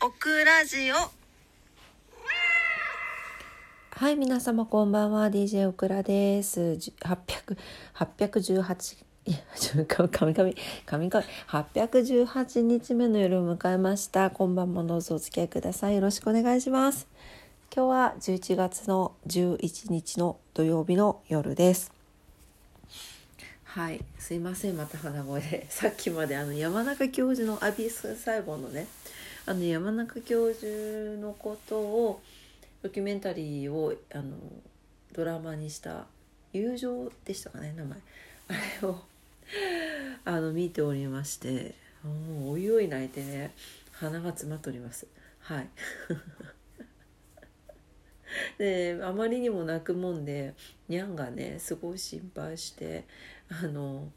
オクラジオはい、皆様こんばんは。DJ オクラです。818、いや、かみかみ、かみかみ、818日目の夜を迎えました。今晩もどうぞお付き合いください。よろしくお願いします。今日は11月の11日の土曜日の夜です。はい、すいません、また鼻声。で。さっきまであの山中教授のアビス細胞のね、あの山中教授のことをドキュメンタリーをあのドラマにした「友情」でしたかね名前。あれをあの見ておりまして。もうおいおい泣いてね鼻が詰まっております。はい。であまりにも泣くもんでにゃんがねすごい心配してあの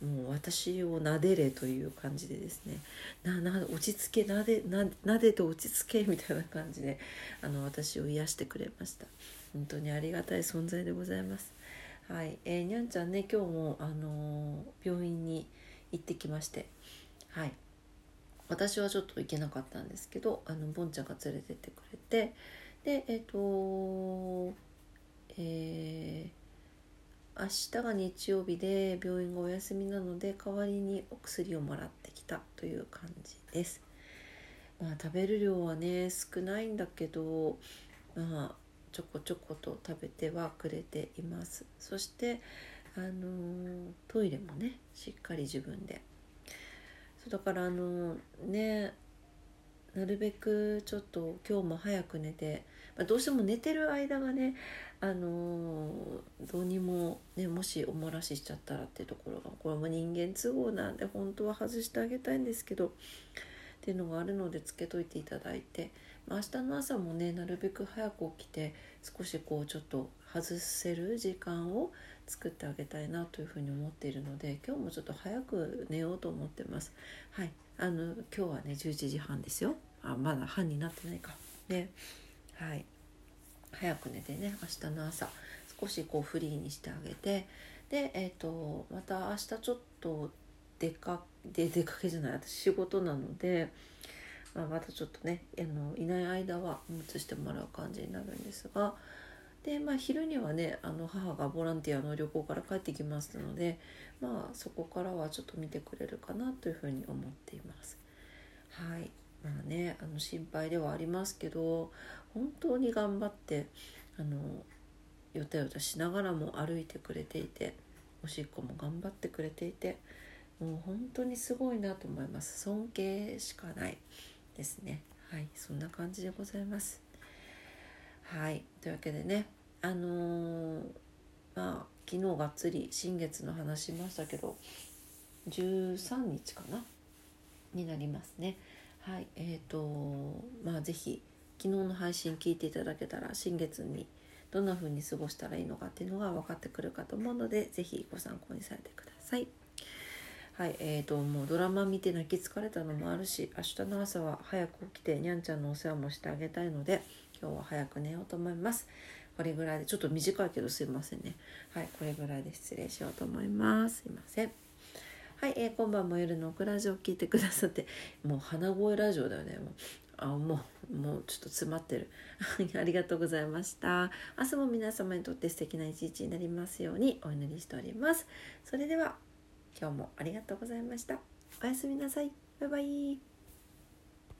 もう私を撫でれという感じでですねなな落ち着けなでなでて落ち着けみたいな感じであの私を癒してくれました。本当にありがたい存在でございます。はい、えー、にゃんちゃんね今日もあのー病院に行ってきましてはい。私はちょっと行けなかったんですけどあのボンちゃんが連れてってくれてでえっ、とえー明日が日曜日で病院がお休みなので代わりにお薬をもらってきたという感じです。まあ食べる量はね少ないんだけどまあちょこちょこと食べてはくれています。そしてあのートイレもねしっかり自分で。そうだからあのねなるべくちょっと今日も早く寝て、まあ、どうしても寝てる間がねあのどうにも、ね、もしお漏らししちゃったらっていうところがこれも人間都合なんで本当は外してあげたいんですけどっていうのがあるのでつけといていただいて、まあ、明日の朝もねなるべく早く起きて少しこうちょっと外せる時間を作ってあげたいなというふうに思っているので今日もちょっと早く寝ようと思ってます。はい、あの今日はね11時半ですよ。あまだ半になってないか。で、はい。早く寝てね明日の朝少しこうフリーにしてあげてでえっ、とまた明日ちょっと出かで出かけじゃない私仕事なので、まあ、またちょっとねあのいない間はおむつしてもらう感じになるんですがで、まあ、昼にはねあの母がボランティアの旅行から帰ってきますので、まあ、そこからはちょっと見てくれるかなというふうに思っています。はいまあね、あの心配ではありますけど本当に頑張ってあのよたよたしながらも歩いてくれていておしっこも頑張ってくれていてもう本当にすごいなと思います。尊敬しかないですね。はいそんな感じでございます。はいというわけでねあのーまあ昨日がっつり新月の話しましたけど13日かな？になりますね。はいえー、とまあぜひ昨日の配信聞いていただけたら新月にどんな風に過ごしたらいいのかっていうのが分かってくるかと思うのでぜひご参考にされてください。はいえー、ともうドラマ見て泣き疲れたのもあるし明日の朝は早く起きてにゃんちゃんのお世話もしてあげたいので今日は早く寝ようと思います。これぐらいでちょっと短いけどすいませんね。はいこれぐらいで失礼しようと思います。すいません。はい、えー、今晩も夜のオクラジオを聞いてくださってもう鼻声ラジオだよね。もうあもうもうちょっと詰まってる。ありがとうございました。明日も皆様にとって素敵な一日になりますようにお祈りしております。それでは今日もありがとうございました。おやすみなさい。バイバイ。